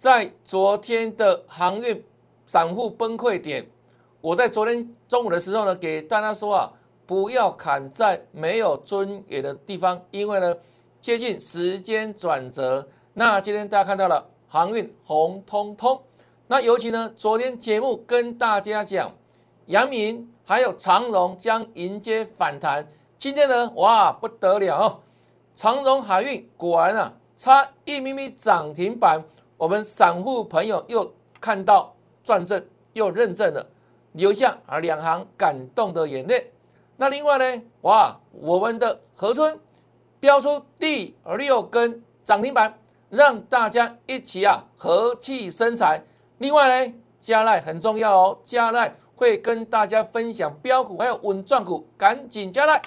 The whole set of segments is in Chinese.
在昨天的航运散户崩溃点，我在昨天中午的时候呢，给大家说啊，不要砍在没有尊严的地方，因为呢，接近时间转折。那今天大家看到了航运红通通，那尤其呢，昨天节目跟大家讲，阳明还有长荣将迎接反弹。今天呢，哇，不得了哦！长荣海运果然啊，差一咪咪涨停板，我们散户朋友又看到转正，又认证了，留下啊两行感动的眼泪。那另外呢，哇，我们的合春标出第六根涨停板，让大家一起啊和气生财。另外呢，加奈很重要哦，加奈会跟大家分享标股还有稳赚股，赶紧加奈。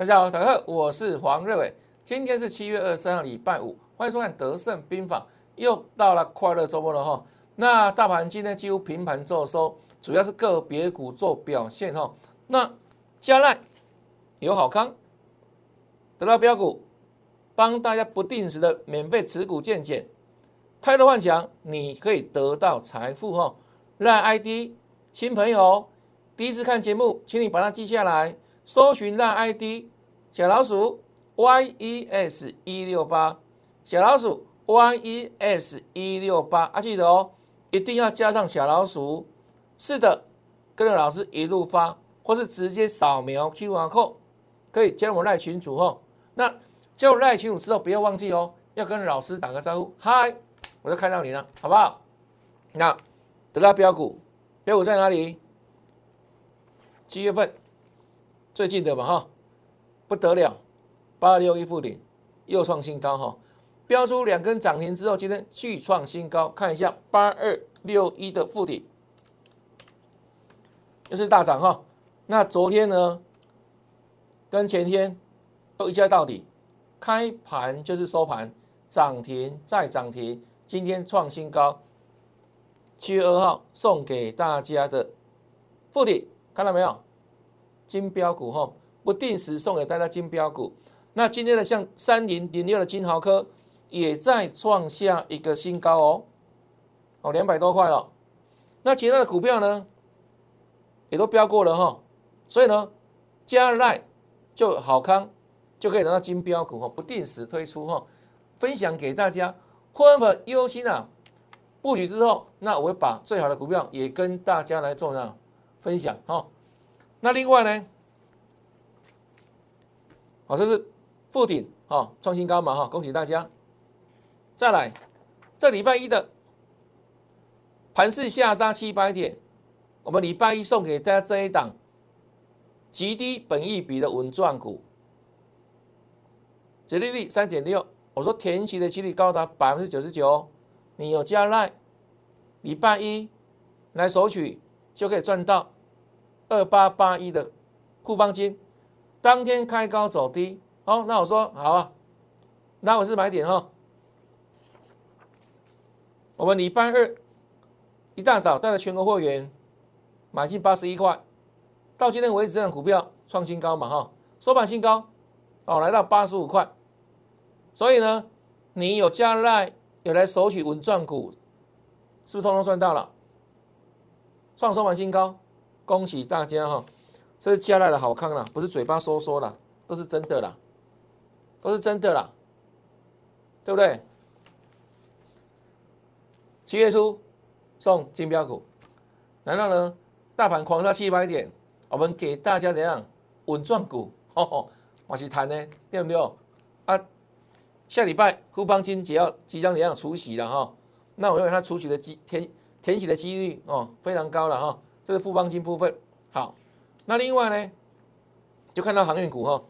大家好，大家好，我是黄瑞伟。今天是七月二十三号，礼拜五，欢迎收看《德胜兵法》。又到了快乐周末了哈。那大盘今天几乎平盘做收，主要是个别股做表现哈。那加奈有好康，得到标股，帮大家不定时的免费持股见减。泰勒幻想，你可以得到财富哈。让 ID 新朋友第一次看节目，请你把它记下来。搜寻那 ID 小老鼠 yes 一六八小老鼠 yes 一六八啊，记得哦，一定要加上小老鼠。是的，跟着老师一路发，或是直接扫描 QR code，可以加入我赖群组哦。那加入赖群组之后，不要忘记哦，要跟老师打个招呼，嗨，我就看到你了，好不好？那得到标股，标股在哪里？七月份。最近的嘛哈，不得了，八二六一附顶又创新高哈，标出两根涨停之后，今天续创新高。看一下八二六一的附顶，又是大涨哈。那昨天呢，跟前天都一价到底，开盘就是收盘涨停再涨停，今天创新高。七月二号送给大家的附顶，看到没有？金标股哈，不定时送给大家金标股。那今天的像三零零六的金豪科也在创下一个新高哦，哦两百多块了。那其他的股票呢，也都标过了哈。所以呢，加赖就好康就可以拿到金标股哈，不定时推出哈，分享给大家。会员们忧心啊，布局之后，那我会把最好的股票也跟大家来做上分享哈。那另外呢，好，这是附顶啊，创新高嘛哈，恭喜大家。再来，这礼拜一的盘市下杀七百点，我们礼拜一送给大家这一档极低本益比的稳赚股，折利率三点六，我说填息的几率高达百分之九十九，你有加赖，礼拜一来索取就可以赚到。二八八一的库邦金，当天开高走低，好，那我说好啊，那我是买点哈。我们礼拜二一大早带着全国会员买进八十一块，到今天为止，这样股票创新高嘛哈，收盘新高，哦，来到八十五块。所以呢，你有加赖有来索取稳赚股，是不是通通赚到了？创收盘新高。恭喜大家哈！这是加来的好康啦，不是嘴巴说说啦，都是真的啦，都是真的啦，对不对？七月初送金标股，难道呢？大盘狂杀七百点，我们给大家怎样稳赚股？哦吼，我是谈呢，对不对？啊，下礼拜富邦金只要即将怎样除息了哈？那我认为它除息的机填填息的几率哦非常高了哈。这是富邦金部分，好，那另外呢，就看到航运股哈，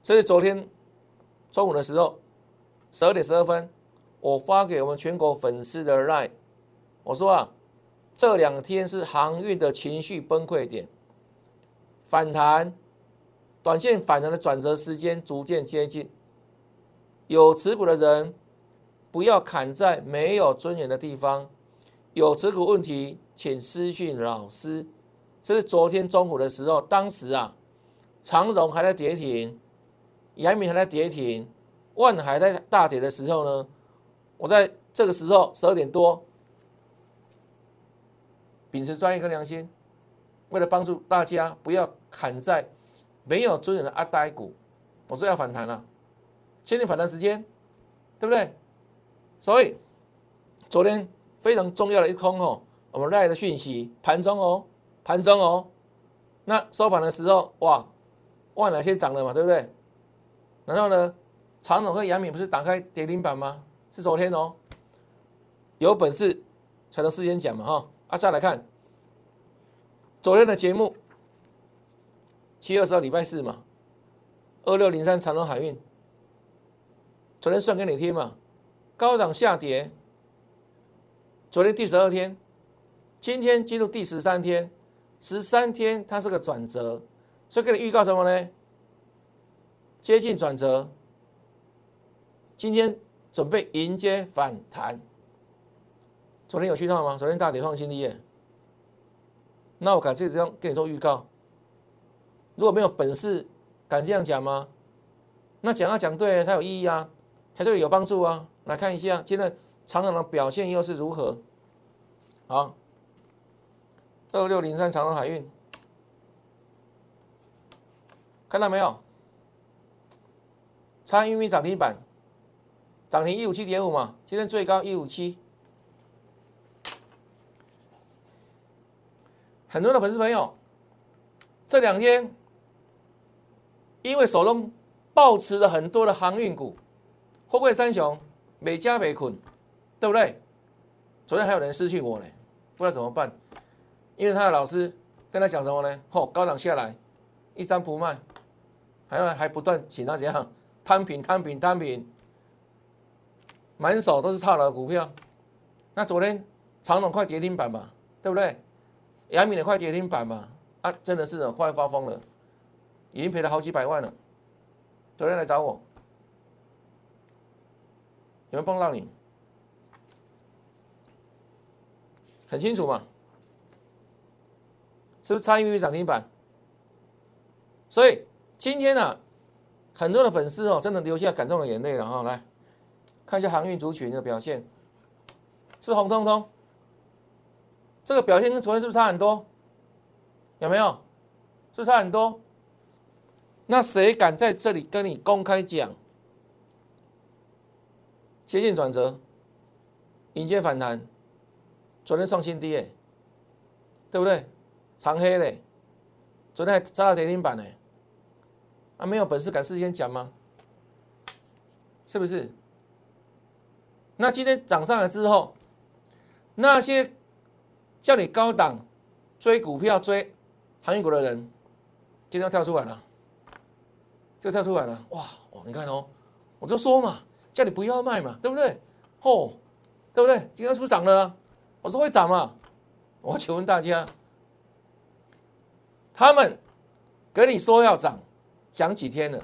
这是昨天中午的时候，十二点十二分，我发给我们全国粉丝的 line，我说啊，这两天是航运的情绪崩溃点，反弹短线反弹的转折时间逐渐接近，有持股的人不要砍在没有尊严的地方。有持股问题，请私讯老师。这是昨天中午的时候，当时啊，长荣还在跌停，阳明还在跌停，万海在大跌的时候呢，我在这个时候十二点多，秉持专业跟良心，为了帮助大家不要砍在没有尊严的阿呆股，我说要反弹了，限定反弹时间，对不对？所以昨天非常重要的一空哦，我们赖的讯息盘中哦。盘中哦，那收盘的时候，哇，万哪先涨了嘛，对不对？然后呢，长总和杨敏不是打开跌停板吗？是昨天哦，有本事才能事先讲嘛，哈啊！再来看昨天的节目，七月二十号礼拜四嘛，二六零三长隆海运，昨天算给你听嘛，高涨下跌，昨天第十二天，今天进入第十三天。十三天，它是个转折，所以给你预告什么呢？接近转折，今天准备迎接反弹。昨天有去到吗？昨天大跌创新低耶。那我敢这样跟你做预告，如果没有本事，敢这样讲吗？那讲啊讲对，它有意义啊，它就有帮助啊。来看一下今天长长的表现又是如何？好。二六零三长荣海运，看到没有？参与涨停板，涨停一五七点五嘛，今天最高一五七。很多的粉丝朋友，这两天因为手中抱持了很多的航运股，货柜三雄，每家每捆，对不对？昨天还有人失去我呢，不知道怎么办。因为他的老师跟他讲什么呢？嚯，高档下来，一张不卖，还要还不断请他怎样 摊平、摊平、摊平，满手都是套牢股票。那昨天长总快跌停板嘛，对不对？杨敏的快跌停板嘛，啊，真的是快发疯了，已经赔了好几百万了。昨天来找我，有没有碰到你？很清楚嘛。是不是差一米涨停板？所以今天呢，很多的粉丝哦，真的流下感动的眼泪了哈。来看一下航运族群的表现，是红彤彤，这个表现跟昨天是不是差很多？有没有？是不是差很多？那谁敢在这里跟你公开讲，接近转折，迎接反弹，昨天创新低哎，对不对？长黑嘞，昨天还炸到跌停板呢，啊，没有本事敢事先讲吗？是不是？那今天涨上来之后，那些叫你高档追股票、追航运股的人，今天要跳出来了，就跳出来了，哇哦，你看哦，我就说嘛，叫你不要卖嘛，对不对？哦，对不对？今天是不是涨了？我说会涨嘛？我请问大家。他们跟你说要涨，讲几天了？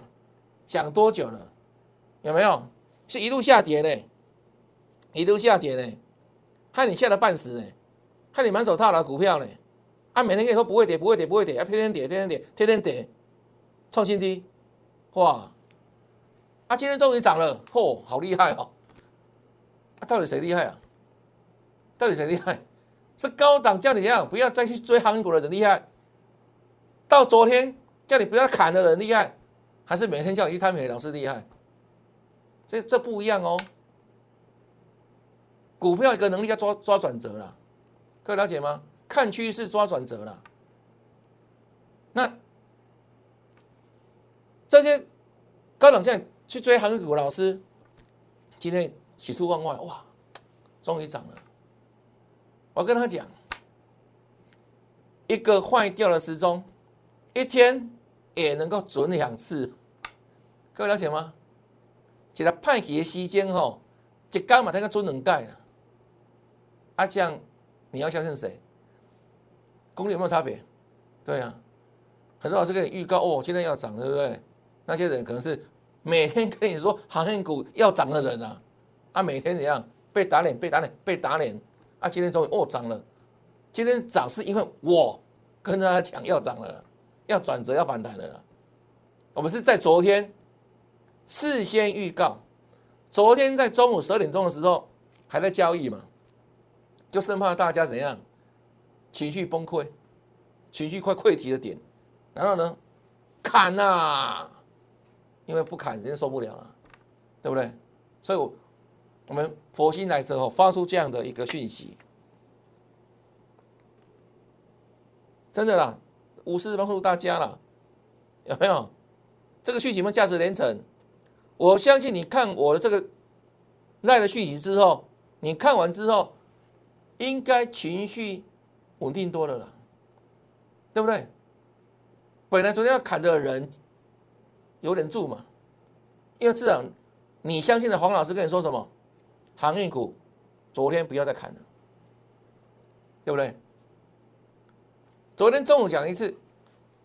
讲多久了？有没有？是一路下跌呢？一路下跌呢？害你吓得半死呢？害你满手套牢股票呢？啊，每天跟你说不会跌，不会跌，不会跌，啊，天天跌，天天跌，天天跌，创新低，哇！啊，今天终于涨了，嚯，好厉害哦！啊，到底谁厉害啊？到底谁厉害？是高档叫你这样，不要再去追航运股的人厉害？到昨天叫你不要砍的人厉害，还是每天叫你去摊平老师厉害？这这不一样哦。股票一个能力要抓抓转折了，各位了解吗？看趋势抓转折了。那这些高冷样去追航运股老师，今天喜出望外，哇，终于涨了。我跟他讲，一个坏掉的时钟。一天也能够准两次，各位了解吗？一个派去的时间吼，一天嘛，它个准两盖了。啊，这样你要相信谁？功力有没有差别？对啊，很多老师给你预告哦，今天要涨，对不对？那些人可能是每天跟你说航运股要涨的人啊，啊，每天怎样被打脸，被打脸，被打脸，啊，今天终于哦涨了，今天涨是因为我跟大家讲要涨了，要转折，要反弹了。我们是在昨天事先预告，昨天在中午十二点钟的时候还在交易嘛，就生怕大家怎样情绪崩溃，情绪快溃堤的点，然后呢砍呐。因为不砍，人家受不了了，对不对？所以，我我们佛心来之后发出这样的一个讯息，真的啦，无私帮助大家了，有没有？这个讯息们价值连城，我相信你看我的这个赖的讯息之后，你看完之后，应该情绪稳定多了了，对不对？本来昨天要砍的人。有点住嘛，因为至少你相信的黄老师跟你说什么，航运股昨天不要再砍了，对不对？昨天中午讲一次，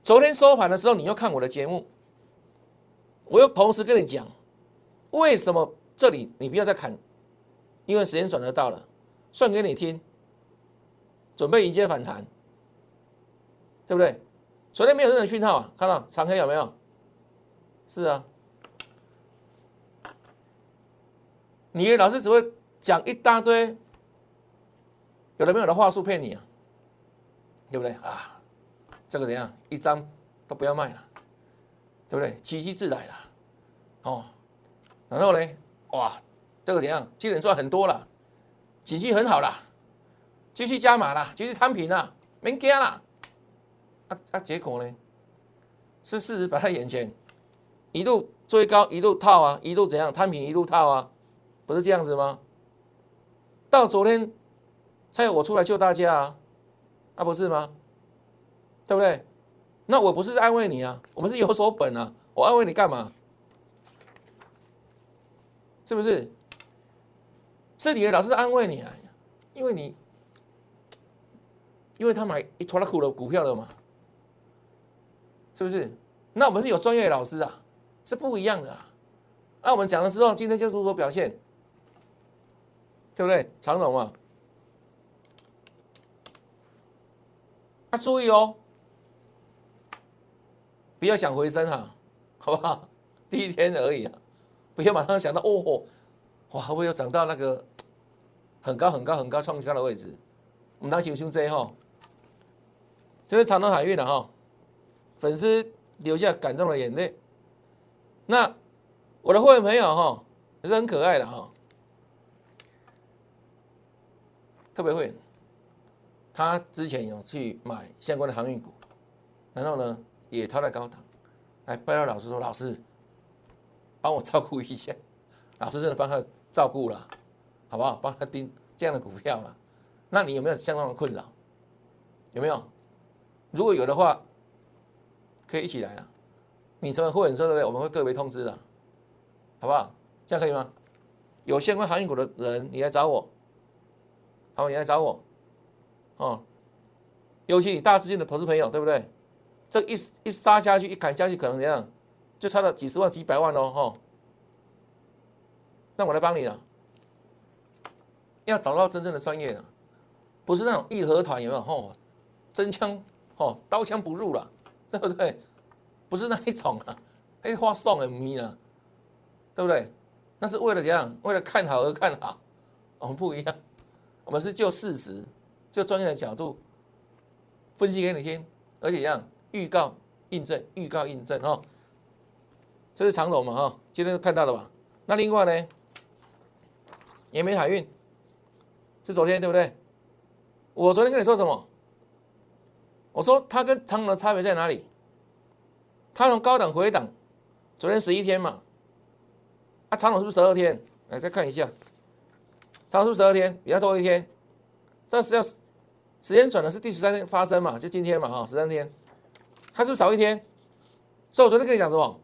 昨天收盘的时候你又看我的节目，我又同时跟你讲，为什么这里你不要再砍，因为时间转折到了，算给你听，准备迎接反弹，对不对？昨天没有任何讯号啊，看到长黑有没有？是啊，你老师只会讲一大堆有的没有的话术骗你啊，对不对啊？这个怎样？一张都不要卖了，对不对？奇迹自来了，哦，然后呢？哇，这个怎样？今年赚很多了，景气很好了，继续加码了，继续摊平了，没加了，啊啊！结果呢？是事实摆在眼前。一路追高，一路套啊，一路怎样摊平，一路套啊，不是这样子吗？到昨天才有我出来救大家啊，啊不是吗？对不对？那我不是安慰你啊，我们是有所本啊，我安慰你干嘛？是不是？是你的老师安慰你啊，因为你，因为他买一坨拉苦的股票了嘛，是不是？那我们是有专业的老师啊。是不一样的啊！那我们讲的时候，今天就如何表现，对不对？常总嘛，啊，注意哦，不要想回升哈，好不好？第一天而已啊，不要马上想到哦，哇，我要涨到那个很高很高很高创高的位置。我们当熊熊 J 哈，这是长隆海运的哈，粉丝流下感动的眼泪。那我的会员朋友哈也是很可爱的哈，特别会，他之前有去买相关的航运股，然后呢也套在高档，来拜托老师说老师帮我照顾一下，老师真的帮他照顾了，好不好？帮他盯这样的股票了，那你有没有相关的困扰？有没有？如果有的话，可以一起来啊。你成为会员之后，对不对？我们会个别通知的，好不好？这样可以吗？有相关航运股的人，你来找我，好，你来找我，哦，尤其你大资金的投资朋友，对不对？这一一杀下去，一砍下去，可能怎样？就差了几十万、几百万哦，哈。那我来帮你了，要找到真正的专业的，不是那种义和团，有没有？吼，真枪，吼，刀枪不入了，对不对？不是那一种啊，哎，花送的咪啊，对不对？那是为了怎样？为了看好而看好，我们不一样，我们是就事实，就专业的角度分析给你听，而且一样预告、印证、预告、印证哦。这是长总嘛哈，今天看到了吧？那另外呢，延美海运是昨天对不对？我昨天跟你说什么？我说它跟长总的差别在哪里？它从高档回档，昨天十一天嘛，啊，长龙是不是十二天？来再看一下，长龙是十二天，比较多一天，这是要时间转的是第十三天发生嘛？就今天嘛，哈，十三天，它是不是少一天？所以我昨天跟你讲什么？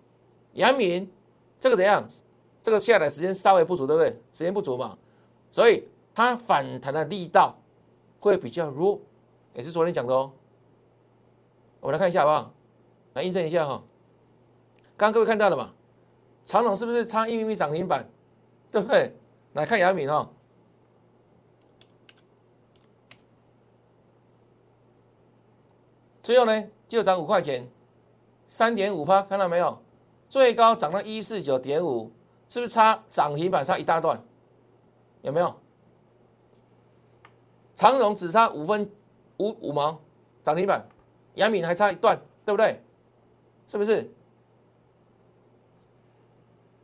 阳明这个怎样？这个下来时间稍微不足，对不对？时间不足嘛，所以它反弹的力道会比较弱，也是昨天讲的哦。我们来看一下好不好？来印证一下哈。刚刚各位看到了嘛？长隆是不是差一厘米涨停板？对不对？来看杨敏哈，最后呢就涨五块钱，三点五趴，看到没有？最高涨到一四九点五，是不是差涨停板差一大段？有没有？长荣只差五分五五毛涨停板，杨敏还差一段，对不对？是不是？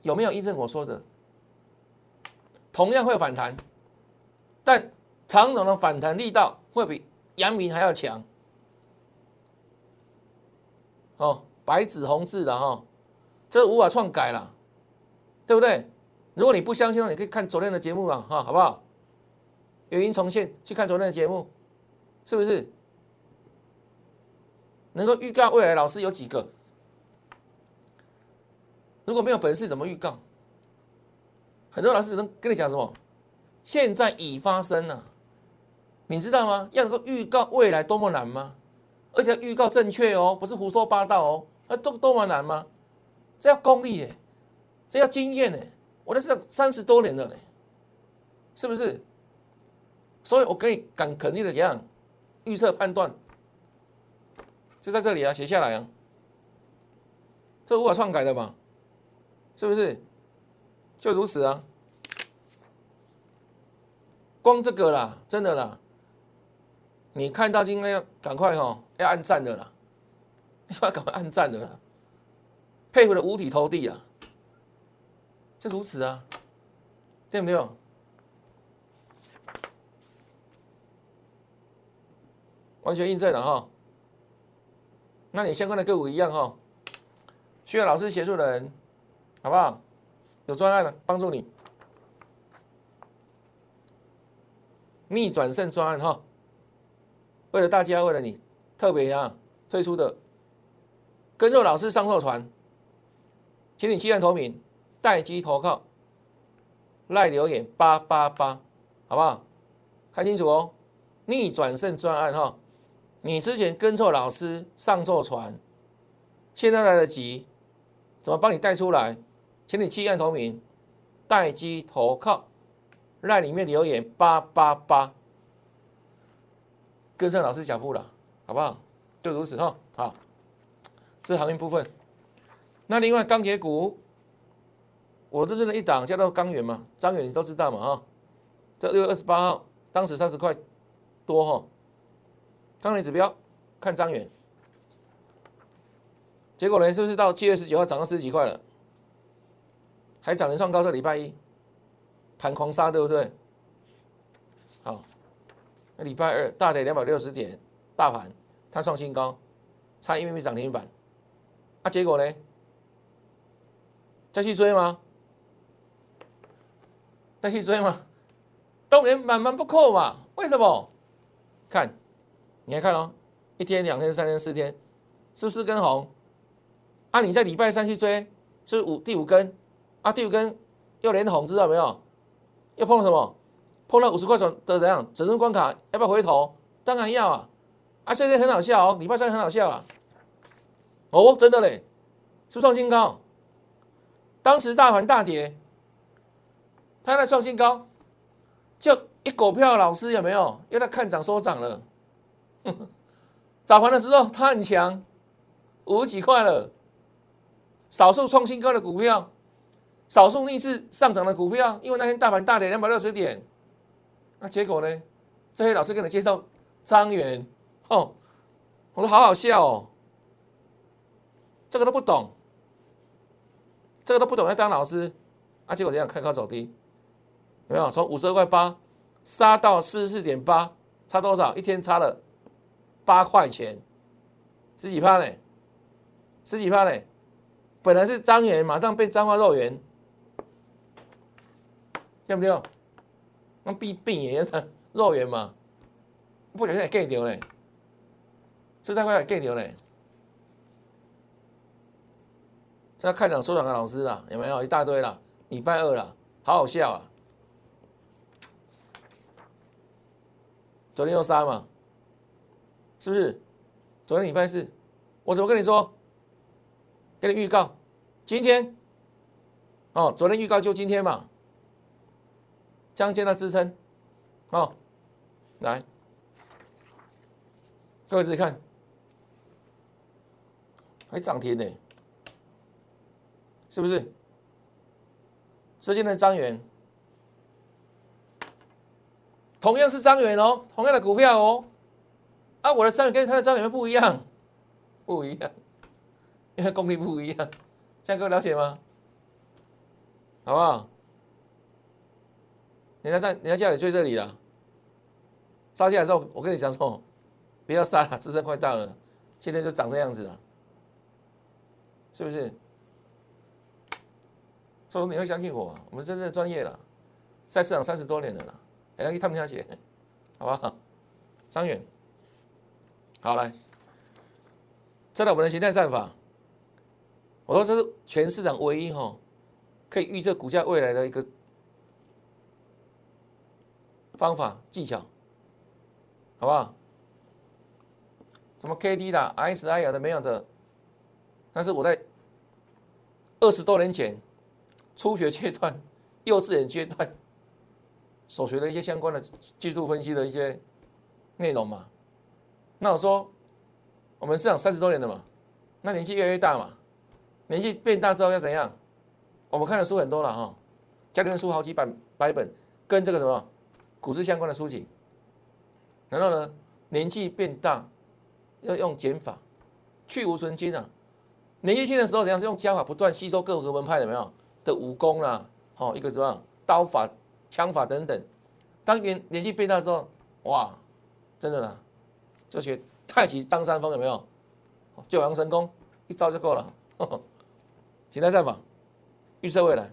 有没有印证我说的？同样会反弹，但长荣的反弹力道会比杨明还要强。哦，白纸红字的哈，这无法篡改了，对不对？如果你不相信，你可以看昨天的节目啊，哈，好不好？有音重现，去看昨天的节目，是不是？能够预告未来老师有几个？如果没有本事，怎么预告？很多老师只能跟你讲什么？现在已发生了，你知道吗？要能够预告未来多么难吗？而且预告正确哦，不是胡说八道哦。那多多么难吗？这要功力耶，这要经验呢。我在这三十多年了嘞，是不是？所以我可以敢肯定的讲，预测判断就在这里啊，写下来啊，这无法篡改的嘛，是不是？就如此啊！光这个啦，真的啦，你看到今天要赶快哈，要按赞的啦，要赶快按赞的啦，佩服的五体投地啊！就如此啊，对不对？完全印证了哈。那你相关的个股一样哈，需要老师协助的人，好不好？有专案的帮助你，逆转胜专案哈，为了大家，为了你，特别啊推出的，跟着老师上错船，请你弃暗投名，待机投靠，赖留言八八八，好不好？看清楚哦，逆转胜专案哈，你之前跟错老师上错船，现在来得及，怎么帮你带出来？请你弃暗投明，待机投靠，赖里面留言八八八，跟上老师脚步了，好不好？就如此哈，好，这是行业部分。那另外钢铁股，我这是一档叫做钢源嘛，张远你都知道嘛哈。这六月二十八号，当时三十块多哈，钢铁指标看张远，结果呢，是不是到七月十九号涨到十几块了？还涨停创高，这礼拜一盘狂杀，对不对？好，那礼拜二大跌两百六十点，大盘它创新高，差一米米涨停板，啊，结果呢？再去追吗？再去追吗？动能慢慢不扣嘛？为什么？看，你来看哦，一天、两天、三天、四天，是不是跟红？啊，你在礼拜三去追，是五第五根。啊，第五根又连红，知道没有？又碰了什么？碰到五十块钱的怎样？整数关卡要不要回头？当然要啊！啊，现在很好笑哦，礼拜三很好笑啊！哦，真的嘞，初创新高。当时大盘大跌，他在创新高，就一股票老师有没有？又在看涨说涨了。早盘的时候他很强，五十几块了，少数创新高的股票。少数逆势上涨的股票，因为那天大盘大跌两百六十点，那结果呢？这些老师给你介绍张元，哦，我说好好笑哦，这个都不懂，这个都不懂要当老师，啊，结果这样开高走低，有没有？从五十二块八杀到四十四点八，差多少？一天差了八块钱，十几趴呢？十几趴呢？本来是张元，马上被张化肉圆。对不对？那闭闭眼的肉圆嘛，不小心也 get 掉嘞，这太快也 get 掉嘞。这看场收场的老师啊，有没有一大堆了？礼拜二了，好好笑啊！昨天又杀嘛，是不是？昨天礼拜四，我怎么跟你说？给你预告，今天哦，昨天预告就今天嘛，将见到支撑哦，来，各位自己看，还涨停呢，是不是？资金的张元，同样是张元哦，同样的股票哦，啊，我的张元跟他的张元不一样，不一样，因为功力不一样，这样各位了解吗？好不好？人家在人家叫你追这里了，杀下来之后，我跟你讲说，不要杀了，支撑快到了，今天就长这样子了，是不是？所以你会相信我，我们真正的专业了，在市场三十多年了啦，还要去探不下去，好不好？张远，好来，再来我们的形态战法，我说这是全市场唯一哈，可以预测股价未来的一个方法技巧，好不好？什么 K D 的、S I 有的没有的，但是我在二十多年前。初学阶段、幼稚园阶段所学的一些相关的技术分析的一些内容嘛，那我说我们市场三十多年的嘛，那年纪越来越大嘛，年纪变大之后要怎样？我们看的书很多了哈，家里面书好几百百本，跟这个什么股市相关的书籍。然后呢，年纪变大要用减法，去无存精啊。年纪轻的时候怎样？是用枪法不断吸收各个门派有没有？的武功啦，好一个什么刀法、枪法等等。当年年纪变大之后，哇，真的啦，就学太极当三峰有没有？九阳神功一招就够了。简单战法，预测未来。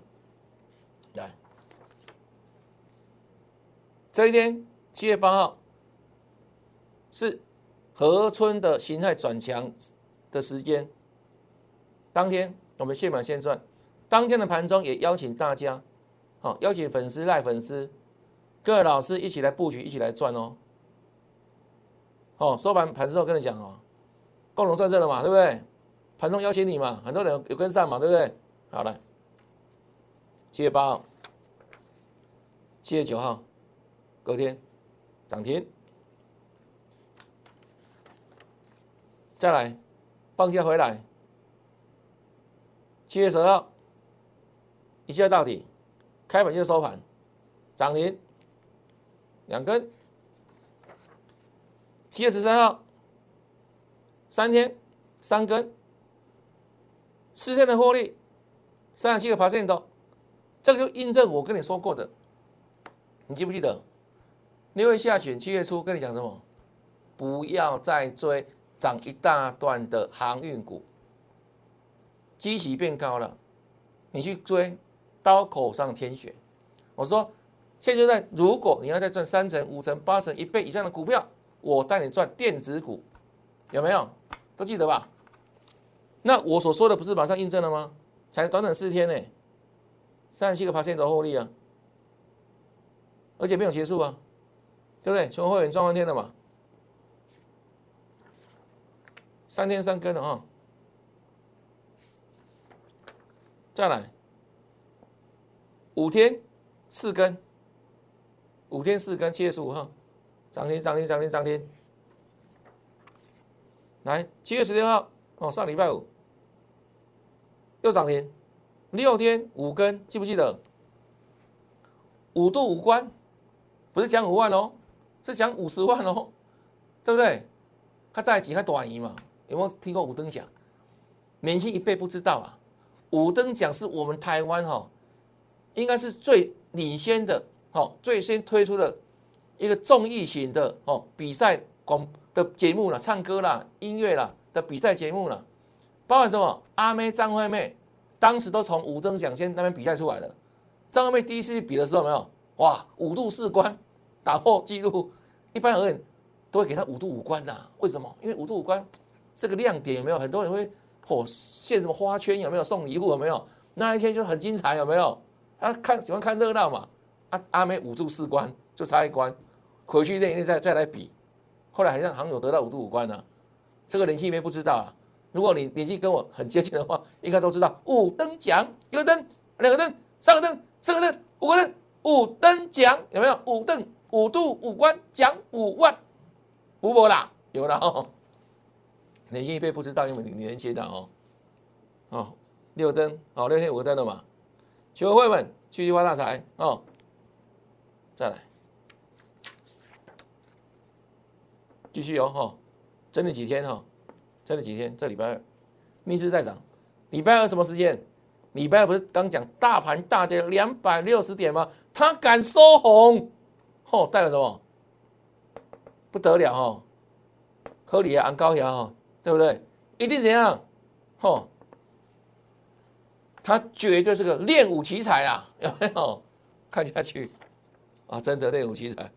来，这一天七月八号是河村的形态转强的时间。当天我们现买现赚。当天的盘中也邀请大家，好邀请粉丝赖粉丝，各位老师一起来布局，一起来赚哦。哦，收盘盘之后跟你讲哦，共同赚这了嘛，对不对？盘中邀请你嘛，很多人有跟上嘛，对不对？好了，七月八号，七月九号，隔天涨停，再来放假回来，七月十号。一切到底，开盘就收盘，涨停两根。七月十三号，三天三根，四天的获利，三十七个 percent，这个就印证我跟你说过的。你记不记得？六月下旬、七月初跟你讲什么？不要再追涨一大段的航运股，基期变高了，你去追。刀口上舔血，我说，现在如果你要再赚三成、五成、八成、一倍以上的股票，我带你赚电子股，有没有？都记得吧？那我所说的不是马上印证了吗？才短短四天呢，三十七个百分点的获利啊，而且没有结束啊，对不对？全会员赚翻天了嘛，三天三更的啊，再来。五天四根，五天四根，七月十五号涨停涨停涨停涨停。来，七月十六号哦，上礼拜五又涨停，六天五根，记不记得？五度五关，不是讲五万哦，是讲五十万哦，对不对？他在一起还短一嘛？有没有听过五等奖？年薪一倍不知道啊？五等奖是我们台湾哈。应该是最领先的，哦，最先推出的一个综艺型的哦比赛广的节目了，唱歌啦、音乐啦的比赛节目了，包括什么？阿妹、张惠妹当时都从五等奖先那边比赛出来的。张惠妹第一次比的时候，没有哇，五度四关打破纪录。一般而言都会给他五度五关的，为什么？因为五度五关是个亮点，有没有？很多人会哦献什么花圈，有没有？送礼物有没有？那一天就很精彩，有没有？他看喜欢看热闹嘛？阿阿妹五度四关就差一关，回去练一练再再来比。后来好像好友得到五度五关呢，这个年轻妹不知道啊。如果你年纪跟我很接近的话，应该都知道五等奖，一个灯，两个灯，三个灯，四个灯，五个灯，五等奖有没有？五等五度五关奖五万，不播啦，有了哦。年薪一倍不知道，因为你年轻的哦。哦，六灯哦，六天五个灯的嘛。学会们继续发大财哦。再来，继续哦哈，整理几天哈，整理几天，这礼拜二逆势再涨。礼拜二什么时间？礼拜二不是刚讲大盘大跌两百六十点吗？它敢收红，嚯，代表什么？不得了哈，合理啊，昂高呀哈，对不对？一定怎样？嚯！他绝对是个练武奇才啊，有没有？看下去啊，真的练武奇才。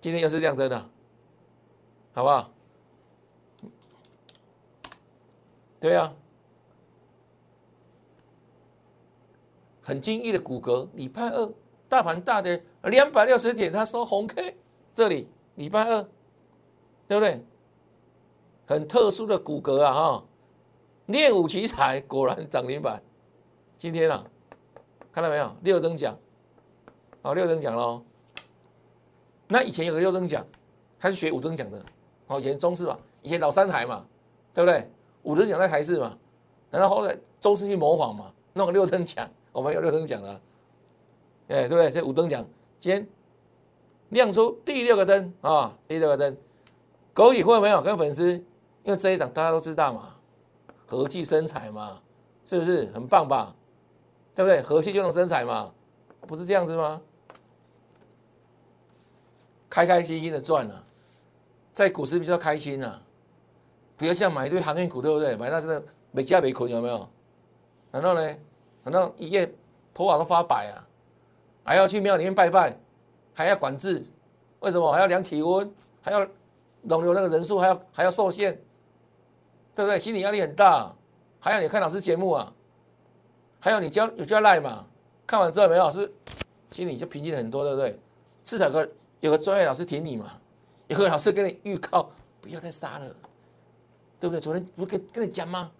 今天又是亮灯的，好不好？对呀，很惊异的骨骼。礼拜二大盘大跌两百六十点，他收红 K，这里礼拜二，对不对？很特殊的骨骼啊，哈。练武奇才果然涨停板，今天啊，看到没有？六等奖，哦，六等奖喽。那以前有个六等奖，他是学五等奖的，哦，以前中式嘛，以前老三台嘛，对不对？五等奖在台式嘛，然后后来中式去模仿嘛，弄个六等奖，我们有六等奖了，哎，对不对？这五等奖今天亮出第六个灯啊，第六个灯，狗语会没有跟粉丝？因为这一档大家都知道嘛。和气生财嘛，是不是很棒吧？对不对？和气就能生财嘛，不是这样子吗？开开心心的赚了，在股市比较开心啊，不要像买一堆航运股，对不对？买那真的没家没困，有没有？难道呢？难道一夜头发都发白啊？还要去庙里面拜拜，还要管制？为什么还要量体温？还要容留那个人数？还要还要受限？对不对？心理压力很大，还有你看老师节目啊，还有你教有教赖嘛？看完之后没有是心里就平静很多，对不对？至少个有个专业老师挺你嘛，有个老师跟你预告不要再杀了，对不对？昨天不是跟跟你讲吗？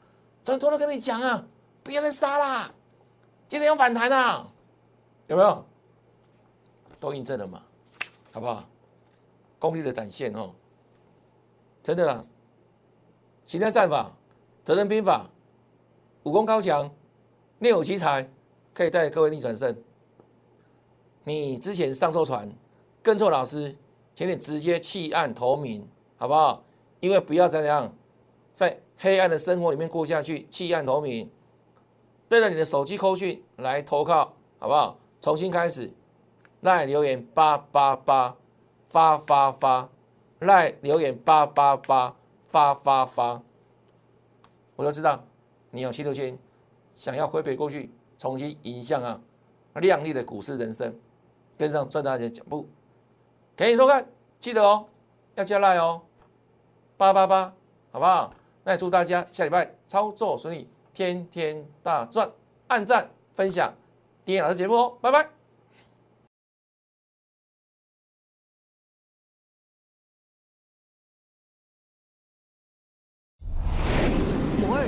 昨天都跟你讲啊，不要再杀啦，今天要反弹啊，有没有？都印证了嘛，好不好？功力的展现哦，真的啦。行战战法、责任兵法、武功高强、练武奇才，可以带各位逆转胜。你之前上错船，跟错老师，请你直接弃暗投明，好不好？因为不要怎样，在黑暗的生活里面过下去，弃暗投明。对着你的手机扣讯来投靠，好不好？重新开始，赖留言八八八发发发，赖留言八八八。发发发！我都知道你有七六千，想要回北过去，重新迎向啊亮丽的股市人生，跟上赚大钱的脚步。感谢收看，记得哦，要加赖哦，八八八，好不好？那也祝大家下礼拜操作顺利，天天大赚！按赞分享，订阅老师节目哦，拜拜。